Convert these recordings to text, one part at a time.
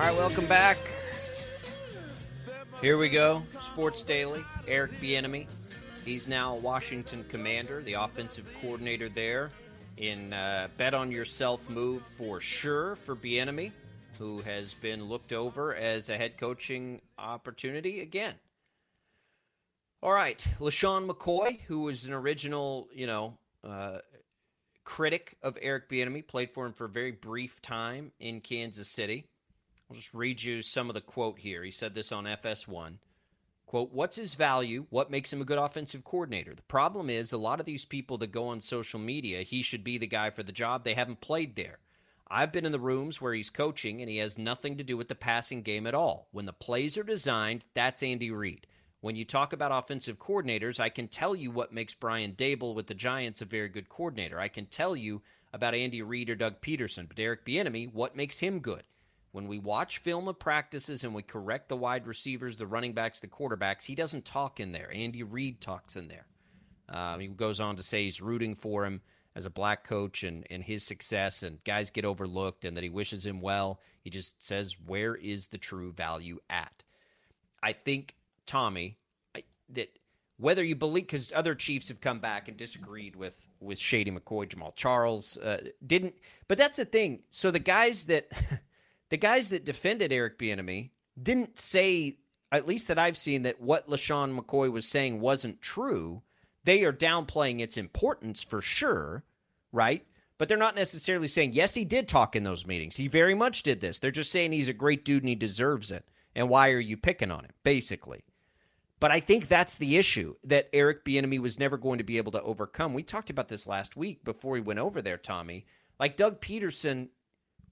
All right, welcome back. Here we go. Sports Daily. Eric Bieniemy. He's now Washington Commander, the offensive coordinator there. In uh, bet on yourself move for sure for Bieniemy, who has been looked over as a head coaching opportunity again. All right, LeSean McCoy, who was an original, you know, uh, critic of Eric Bieniemy, played for him for a very brief time in Kansas City. I'll just read you some of the quote here. He said this on FS1. Quote, what's his value? What makes him a good offensive coordinator? The problem is a lot of these people that go on social media, he should be the guy for the job. They haven't played there. I've been in the rooms where he's coaching and he has nothing to do with the passing game at all. When the plays are designed, that's Andy Reid. When you talk about offensive coordinators, I can tell you what makes Brian Daboll with the Giants a very good coordinator. I can tell you about Andy Reid or Doug Pederson, but Eric Bieniemy, what makes him good? When we watch film of practices and we correct the wide receivers, the running backs, the quarterbacks, he doesn't talk in there. Andy Reid talks in there. Um, he goes on to say he's rooting for him as a black coach and, and his success, and guys get overlooked, and that he wishes him well. He just says, Where is the true value at? I think, Tommy, I, that whether you believe, because other Chiefs have come back and disagreed with, with Shady McCoy, Jamaal Charles, uh, didn't, but that's the thing. So the guys that. the guys that defended Eric Bieniemy didn't say, at least that I've seen, that what LeSean McCoy was saying wasn't true. They are downplaying its importance for sure, right? But they're not necessarily saying, yes, he did talk in those meetings. He very much did this. They're just saying he's a great dude and he deserves it. And why are you picking on him, basically? But I think that's the issue that Eric Bieniemy was never going to be able to overcome. We talked about this last week before he went over there, Tommy. Like Doug Pederson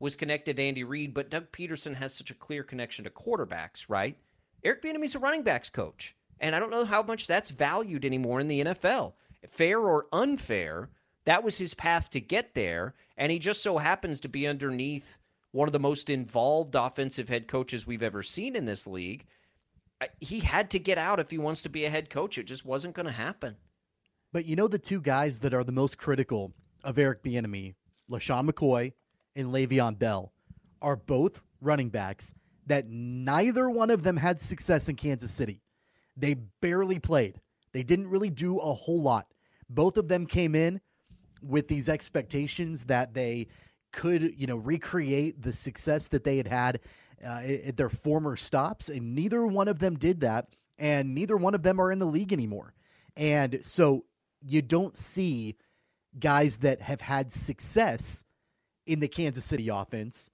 was connected to Andy Reid, but Doug Pederson has such a clear connection to quarterbacks, right? Eric Bieniemy's a running backs coach, and I don't know how much that's valued anymore in the NFL. Fair or unfair, that was his path to get there, and he just so happens to be underneath one of the most involved offensive head coaches we've ever seen in this league. He had to get out if he wants to be a head coach. It just wasn't going to happen. But you know the two guys that are the most critical of Eric Bieniemy, LeSean McCoy and Le'Veon Bell are both running backs that neither one of them had success in Kansas City. They barely played. They didn't really do a whole lot. Both of them came in with these expectations that they could, you know, recreate the success that they had had uh, at their former stops, and neither one of them did that, and neither one of them are in the league anymore. And so you don't see guys that have had success in the Kansas City offense,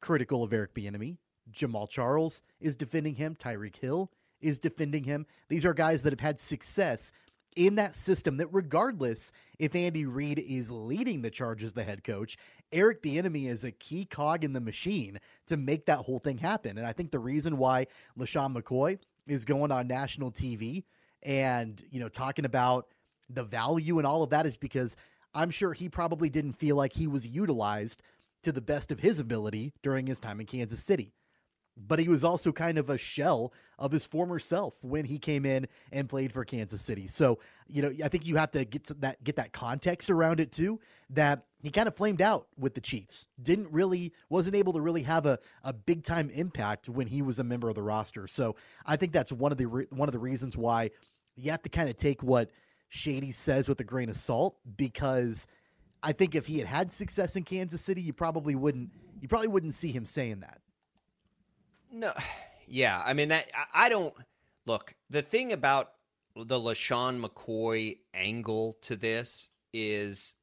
critical of Eric Bieniemy. Jamaal Charles is defending him. Tyreek Hill is defending him. These are guys that have had success in that system that regardless if Andy Reid is leading the charge as the head coach, Eric Bieniemy is a key cog in the machine to make that whole thing happen. And I think the reason why LeSean McCoy is going on national TV and, you know, talking about the value and all of that is because I'm sure he probably didn't feel like he was utilized to the best of his ability during his time in Kansas City. But he was also kind of a shell of his former self when he came in and played for Kansas City. So, you know, I think you have to get to that get that context around it too. That he kind of flamed out with the Chiefs. Didn't really wasn't able to really have a, a big time impact when he was a member of the roster. So I think that's one of the re- one of the reasons why you have to kind of take what Shady says with a grain of salt because I think if he had had success in Kansas City, you probably wouldn't you probably wouldn't see him saying that. No, yeah, I mean that I don't look. The thing about the LeSean McCoy angle to this is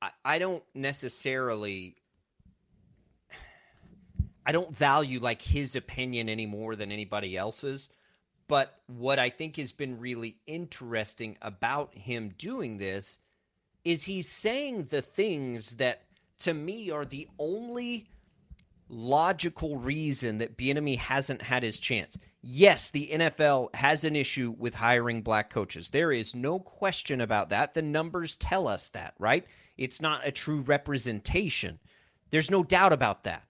I, I don't necessarily I don't value like his opinion any more than anybody else's. But what I think has been really interesting about him doing this is he's saying the things that to me are the only logical reason that Bieniemy hasn't had his chance. Yes, the NFL has an issue with hiring black coaches. There is no question about that. The numbers tell us that, right? It's not a true representation. There's no doubt about that.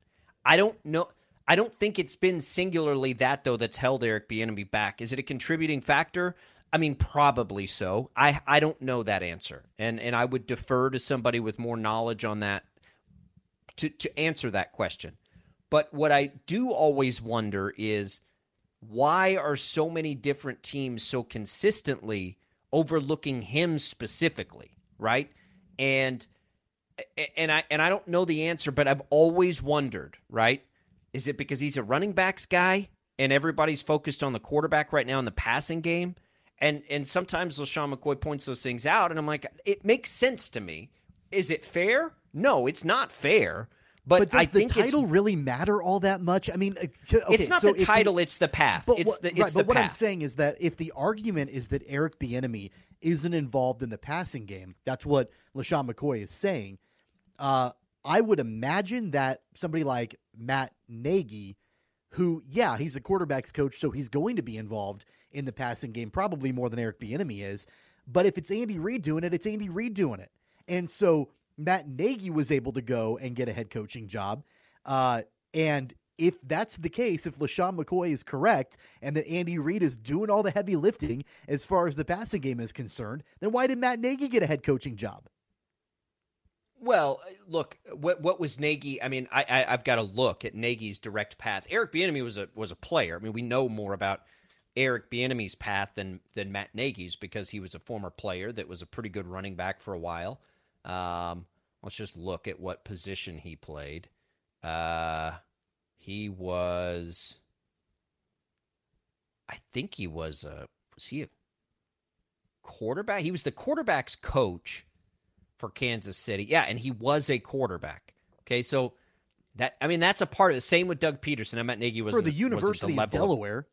I don't know I don't think it's been singularly that though that's held Eric Bieniemy back. Is it a contributing factor? I mean, probably so. I I don't know that answer, and and I would defer to somebody with more knowledge on that to to answer that question. But what I do always wonder is why are so many different teams so consistently overlooking him specifically, right? And and I and I don't know the answer, but I've always wondered, right? Is it because he's a running backs guy and everybody's focused on the quarterback right now in the passing game? And and sometimes LeSean McCoy points those things out, and I'm like, it makes sense to me. Is it fair? No, it's not fair. But, but does I the think title really matter all that much? I mean, uh, okay, it's not so the title; it's the path. But it's what, the it's right, the but what path. I'm saying is that if the argument is that Eric Bieniemy isn't involved in the passing game, that's what LeSean McCoy is saying. Uh, I would imagine that somebody like Matt Nagy, who, yeah, he's a quarterbacks coach, so he's going to be involved in the passing game probably more than Eric Bieniemy is. But if it's Andy Reid doing it, it's Andy Reid doing it. And so Matt Nagy was able to go and get a head coaching job. Uh, and if that's the case, if LeSean McCoy is correct and that Andy Reid is doing all the heavy lifting as far as the passing game is concerned, then why did Matt Nagy get a head coaching job? Well, look, what what was Nagy? I mean, I, I have got to look at Nagy's direct path. Eric Bieniemy was a was a player. I mean, we know more about Eric Bieniemy's path than than Matt Nagy's because he was a former player that was a pretty good running back for a while. Um, let's just look at what position he played. Uh, he was, I think he was a was he a quarterback? He was the quarterback's coach for Kansas City. Yeah, and he was a quarterback. Okay, so that I mean that's a part of the same with Doug Pederson. I meant Nagy was for the University the of Delaware.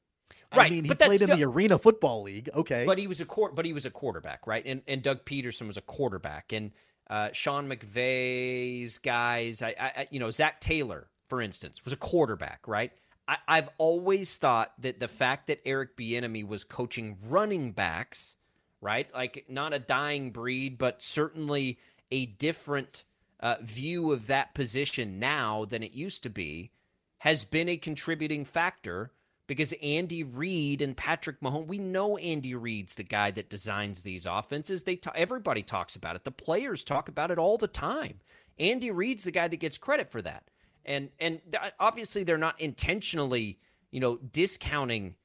Right, I mean, he played in the Arena Football League. Okay, But he was a quar- but he was a quarterback, right? And and Doug Pederson was a quarterback, and uh, Sean McVay's guys, I, I, you know, Zac Taylor, for instance, was a quarterback, right? I, I've always thought that the fact that Eric Bieniemy was coaching running backs, right, like not a dying breed, but certainly a different uh, view of that position now than it used to be, has been a contributing factor because Andy Reid and Patrick Mahomes, we know Andy Reid's the guy that designs these offenses. They ta- everybody talks about it. The players talk about it all the time. Andy Reid's the guy that gets credit for that. And and th- obviously they're not intentionally, you know, discounting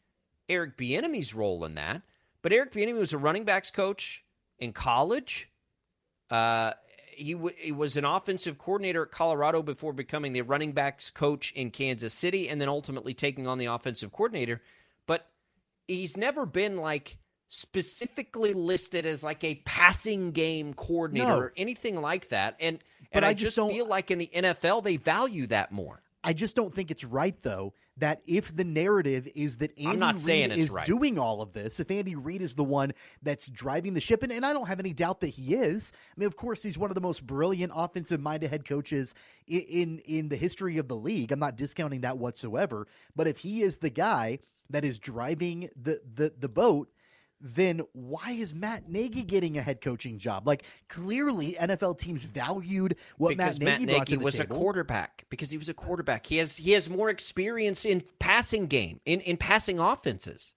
Eric Bieniemy's role in that. But Eric Bieniemy was a running backs coach in college. Uh, he, w- he was an offensive coordinator at Colorado before becoming the running backs coach in Kansas City and then ultimately taking on the offensive coordinator. But he's never been like specifically listed as like a passing game coordinator No. or anything like that. And But and I I, just just don't- feel like in the NFL they value that more. I just don't think it's right though that if the narrative is that Andy I'm not saying Reid is right. doing all of this, if Andy Reid is the one that's driving the ship, and, and I don't have any doubt that he is. I mean, of course, he's one of the most brilliant offensive-minded head coaches in, in in the history of the league. I'm not discounting that whatsoever. But if he is the guy that is driving the the the boat. Then why is Matt Nagy getting a head coaching job? Like clearly, NFL teams valued what because Matt Nagy, Matt Nagy was table. a quarterback. Because he was a quarterback. He has he has more experience in passing game, in, in passing offenses.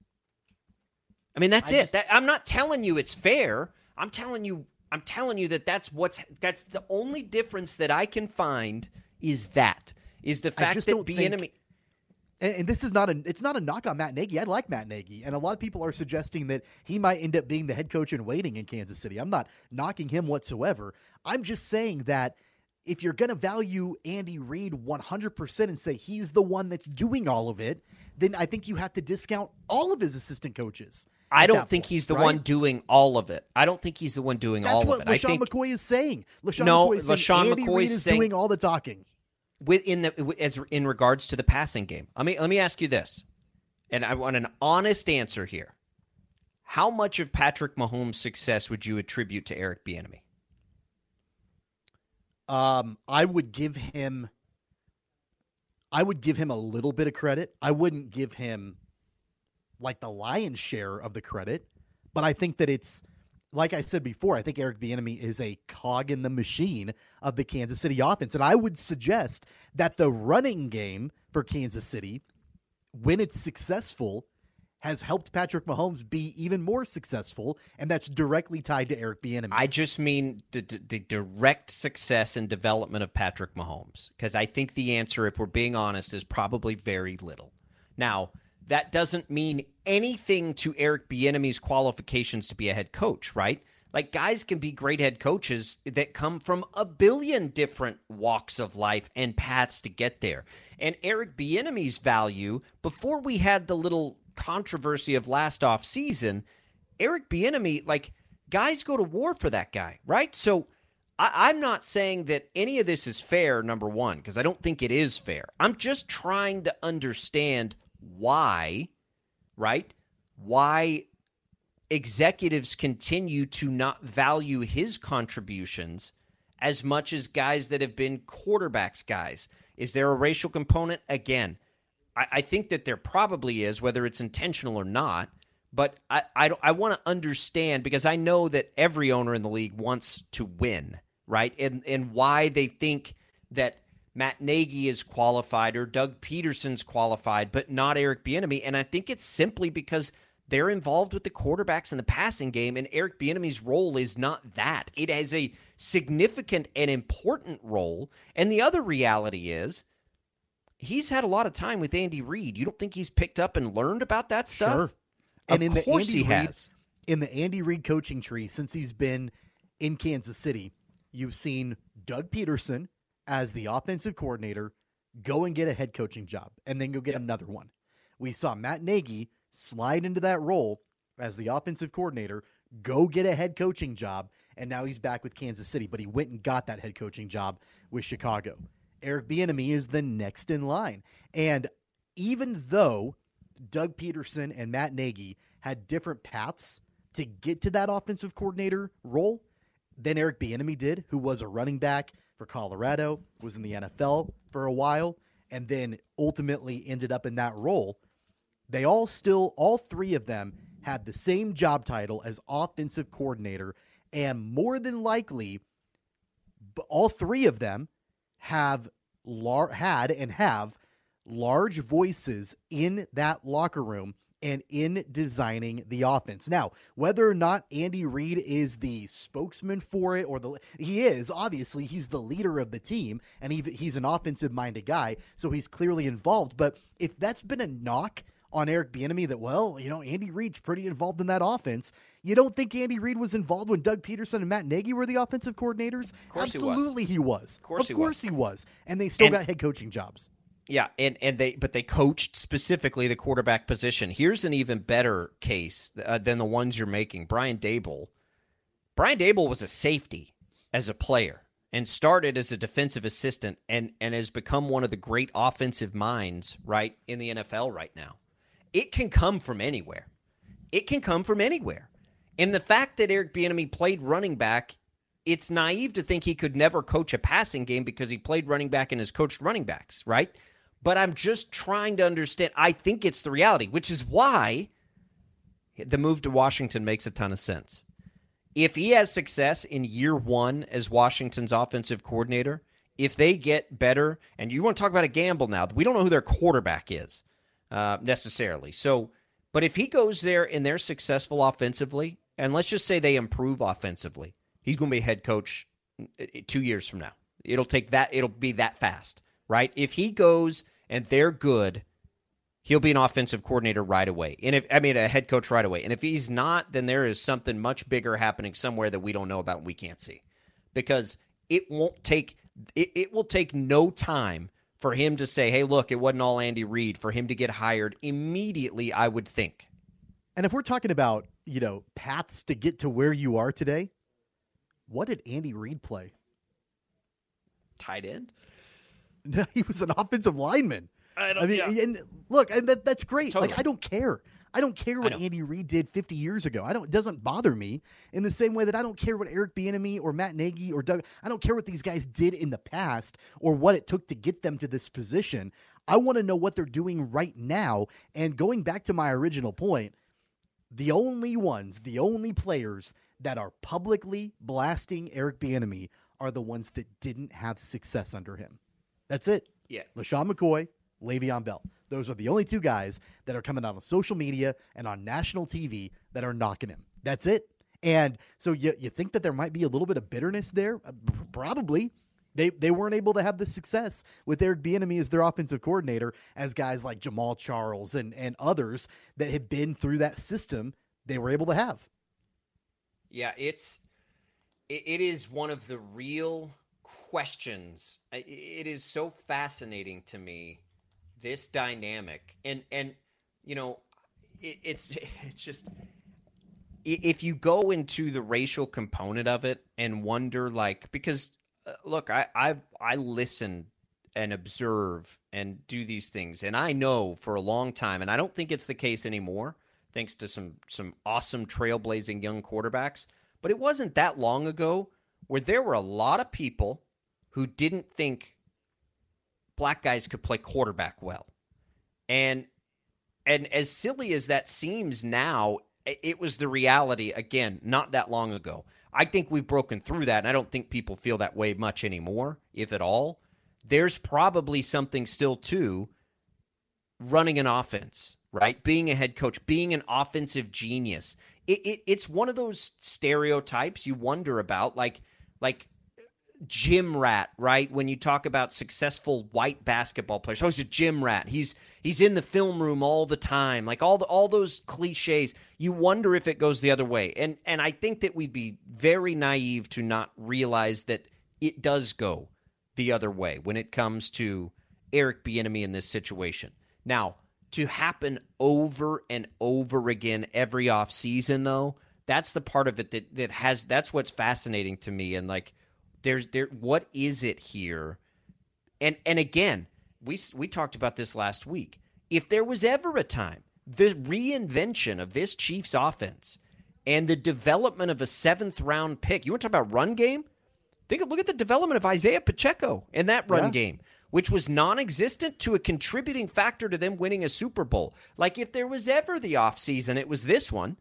I mean, that's I it. just- that, I'm not telling you it's fair. I'm telling you I'm telling you that that's what's that's the only difference that I can find is that is the fact that the enemy and, and this is not a it's not a knock on Matt Nagy. I like Matt Nagy, and a lot of people are suggesting that he might end up being the head coach in waiting in Kansas City. I'm not knocking him whatsoever. I'm just saying that if you're going to value Andy Reid 100% and say he's the one that's doing all of it, then I think you have to discount all of his assistant coaches. I don't think point, he's the right? one doing all of it. I don't think he's the one doing That's all of it. I LeSean think McCoy is saying. LeSean No, McCoy is saying LeSean Andy McCoy Reid is is saying- doing all the talking. Within the as in regards to the passing game. Let me let me ask you this, and I want an honest answer here. How much of Patrick Mahomes' success would you attribute to Eric Bieniemy? Um, I would give him. I would give him a little bit of credit. I wouldn't give him like the lion's share of the credit, but I think that it's like I said before. I think Eric Bieniemy is a cog in the machine of the Kansas City offense, and I would suggest that the running game for Kansas City, when it's successful, has helped Patrick Mahomes be even more successful, and that's directly tied to Eric Bieniemy. I just mean the, the direct success and development of Patrick Mahomes, because I think the answer, if we're being honest, is probably very little. Now, that doesn't mean anything to Eric Bieniemy's qualifications to be a head coach, right? Like guys can be great head coaches that come from a billion different walks of life and paths to get there. And Eric Bieniemy's value before we had the little controversy of last off season, Eric Bieniemy, like guys go to war for that guy, right? So I, am not saying that any of this is fair, number one, because I don't think it is fair. I'm just trying to understand why, right? Why executives continue to not value his contributions as much as guys that have been quarterbacks guys. Is there a racial component? Again, I, I think that there probably is, whether it's intentional or not. But I, I, I want to understand because I know that every owner in the league wants to win, right? And and why they think that Matt Nagy is qualified or Doug Pederson's qualified, but not Eric Bieniemy. And I think it's simply because they're involved with the quarterbacks in the passing game, and Eric Bieniemy's role is not that. It has a significant and important role. And the other reality is he's had a lot of time with Andy Reid. You don't think he's picked up and learned about that stuff? Sure. And of in the course Andy he has. in the Andy Reid coaching tree since he's been in Kansas City, you've seen Doug Pederson as the offensive coordinator go and get a head coaching job and then go get Yep. another one. We saw Matt Nagy slide into that role as the offensive coordinator, go get a head coaching job, and now he's back with Kansas City, but he went and got that head coaching job with Chicago. Eric Bieniemy is the next in line. And even though Doug Pederson and Matt Nagy had different paths to get to that offensive coordinator role than Eric Bieniemy did, who was a running back for Colorado, was in the NFL for a while, and then ultimately ended up in that role. They all still, all three of them had the same job title as offensive coordinator, and more than likely, all three of them have lar- had and have large voices in that locker room and in designing the offense. Now, whether or not Andy Reid is the spokesman for it or the he is, obviously he's the leader of the team and he, he's an offensive minded guy, so he's clearly involved, but if that's been a knock on Eric Bieniemy that well, you know, Andy Reid's pretty involved in that offense. You don't think Andy Reid was involved when Doug Pederson and Matt Nagy were the offensive coordinators? course he was. Absolutely he was. Of course he course was. he was. And they still And- got head coaching jobs. Yeah, and and they but they coached specifically the quarterback position. Here's an even better case uh, than the ones you're making. Brian Daboll. Brian Daboll was a safety as a player and started as a defensive assistant and and has become one of the great offensive minds right in the NFL right now. It can come from anywhere. It can come from anywhere. And the fact that Eric Bieniemy played running back, it's naive to think he could never coach a passing game because he played running back and has coached running backs, right? But I'm just trying to understand. I think it's the reality, which is why the move to Washington makes a ton of sense. If he has success in year one as Washington's offensive coordinator, if they get better, and you want to talk about a gamble now, we don't know who their quarterback is uh, necessarily. So, but if he goes there and they're successful offensively, and let's just say they improve offensively, he's going to be head coach uh, two years from now. It'll take that. It'll be that fast, right? If he goes and they're good, he'll be an offensive coordinator right away. And if I mean a head coach right away. And if he's not, then there is something much bigger happening somewhere that we don't know about and we can't see. Because it won't take it, it will take no time for him to say, "Hey, look, it wasn't all Andy Reid." For him to get hired immediately, I would think. And if we're talking about, you know, paths to get to where you are today, what did Andy Reid play? Tight end. he was an offensive lineman. I I mean, and look, and that, that's great. Totally. Like, I don't care. I don't care what. Andy Reid did 50 years ago. I don't. It doesn't bother me in the same way that I don't care what Eric Bieniemy or Matt Nagy or Doug. I don't care what these guys did in the past or what it took to get them to this position. I want to know what they're doing right now. And going back to my original point, the only ones, the only players that are publicly blasting Eric Bieniemy are the ones that didn't have success under him. That's it. Yeah. LeSean McCoy, Le'Veon Bell. Those are the only two guys that are coming out on social media and on national TV that are knocking him. That's it. And so you, you think that there might be a little bit of bitterness there? Uh, Probably. They, they weren't able to have the success with Eric Bieniemy as their offensive coordinator as guys like Jamaal Charles and, and others that had been through that system they were able to have. Yeah, it's it, it is one of the real questions. It is so fascinating to me this dynamic, and and you know, it, it's it's just if you go into the racial component of it and wonder like because uh, look, I I I listen and observe and do these things, and I know for a long time, and I don't think it's the case anymore, thanks to some some awesome trailblazing young quarterbacks. But it wasn't that long ago where there were a lot of people who didn't think black guys could play quarterback well. And and as silly as that seems now, it was the reality again, not that long ago. I think we've broken through that, and I don't think people feel that way much anymore, if at all. There's probably something still to running an offense, right? Being a head coach, being an offensive genius. It, it, it's one of those stereotypes you wonder about, like like gym rat, right? When you talk about successful white basketball players, oh, he's a gym rat. He's he's in the film room all the time, like all the all those cliches. You wonder if it goes the other way, and and I think that we'd be very naive to not realize that it does go the other way when it comes to Eric Bieniemy in this situation. Now, to happen over and over again every off season, though, that's the part of it that that has that's what's fascinating to me. And like, there's there, what is it here? And and again, we we talked about this last week. If there was ever a time, the reinvention of this Chiefs offense and the development of a seventh round pick. You want to talk about run game? Think of, look at the development of Isaiah Pacheco in that run Yeah. game, which was non-existent to a contributing factor to them winning a Super Bowl. Like if there was ever the offseason, it was this one.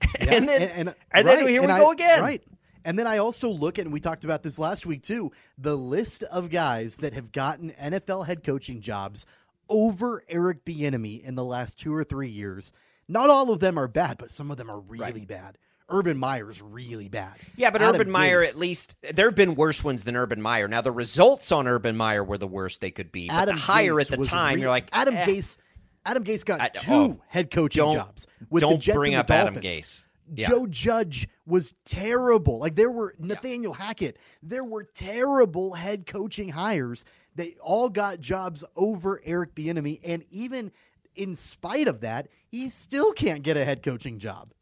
Yeah, and then and, then right, here we and go again. Right. And then I also look at, and we talked about this last week too, the list of guys that have gotten NFL head coaching jobs over Eric Bieniemy in the last two or three years. Not all of them are bad, but some of them are really Right. bad. Urban Meyer's really bad. Yeah, but Adam Urban Meyer, at least there have been worse ones than Urban Meyer. Now the results on Urban Meyer were the worst they could be, but Adam the higher Gase at the time, re- you're like Adam eh. Gase. Adam Gase got I- two oh, head coaching jobs with the don't Jets bring and up the Adam Dolphins. Gase. Yeah. Joe Judge was terrible. Like there were Nathaniel Hackett. There were terrible head coaching hires. They all got jobs over Eric Bieniemy, and even in spite of that, he still can't get a head coaching job.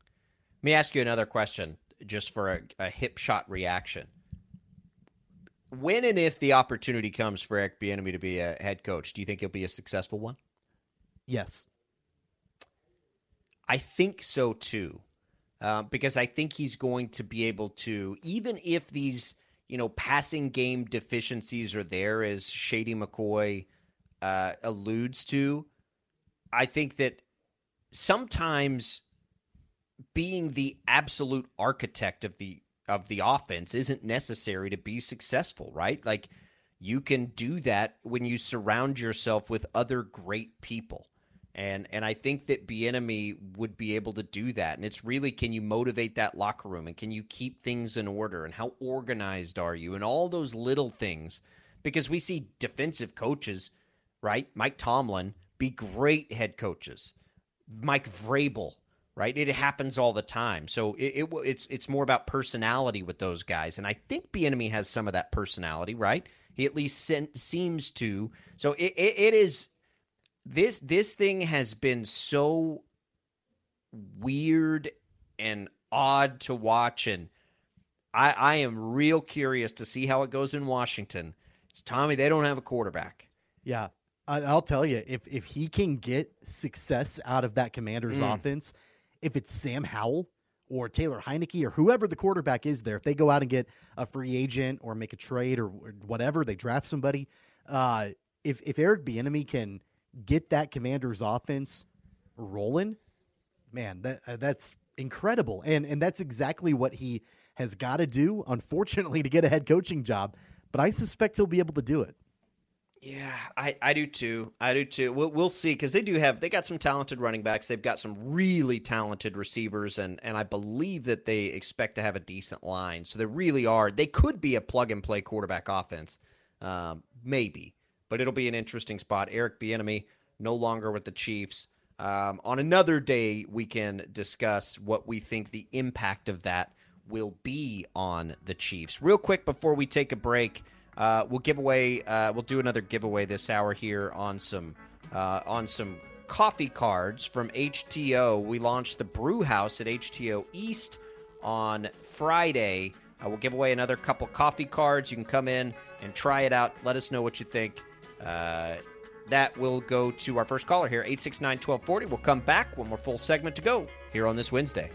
Let me ask you another question, just for a, a hip shot reaction. When and if the opportunity comes for Eric Bieniemy to be a head coach, do you think he'll be a successful one? Yes, I think so too, uh, because I think he's going to be able to, even if these you know passing game deficiencies are there, as Shady McCoy uh, alludes to. I think that sometimes being the absolute architect of the of the offense isn't necessary to be successful, right? Like you can do that when you surround yourself with other great people. And and I think that Bieniemy would be able to do that. And it's really can you motivate that locker room and can you keep things in order and how organized are you and all those little things because we see defensive coaches, right? Mike Tomlin be great head coaches. Mike Vrabel, right? It happens all the time. So it, it it's it's more about personality with those guys, and I think Bieniemy has some of that personality, right? He at least seems to. So it, it, it is this this thing has been so weird and odd to watch, and I I am real curious to see how it goes in Washington. It's Tommy, they don't have a quarterback. Yeah, I, I'll tell you if if he can get success out of that Commanders Mm. offense, if it's Sam Howell or Taylor Heinicke or whoever the quarterback is there, if they go out and get a free agent or make a trade or, or whatever, they draft somebody. Uh, if if Eric Bieniemy can get that Commanders offense rolling, man, that uh, that's incredible, and and that's exactly what he has got to do. Unfortunately, to get a head coaching job, but I suspect he'll be able to do it. Yeah, I, I do too. I do too. We'll, we'll see because they do have they got some talented running backs. They've got some really talented receivers, and and I believe that they expect to have a decent line. So they really are. They could be a plug and play quarterback offense, um, maybe, but it'll be an interesting spot. Eric Bieniemy no longer with the Chiefs. Um, on another day, we can discuss what we think the impact of that will be on the Chiefs. Real quick before we take a break. Uh, we'll give away. Uh, we'll do another giveaway this hour here on some uh, on some coffee cards from HTO. We launched the Brew House at HTO East on Friday. Uh, we'll give away another couple coffee cards. You can come in and try it out. Let us know what you think. Uh, that will go to our first caller here, 869 1240. We'll come back when we're full segment to go here on this Wednesday.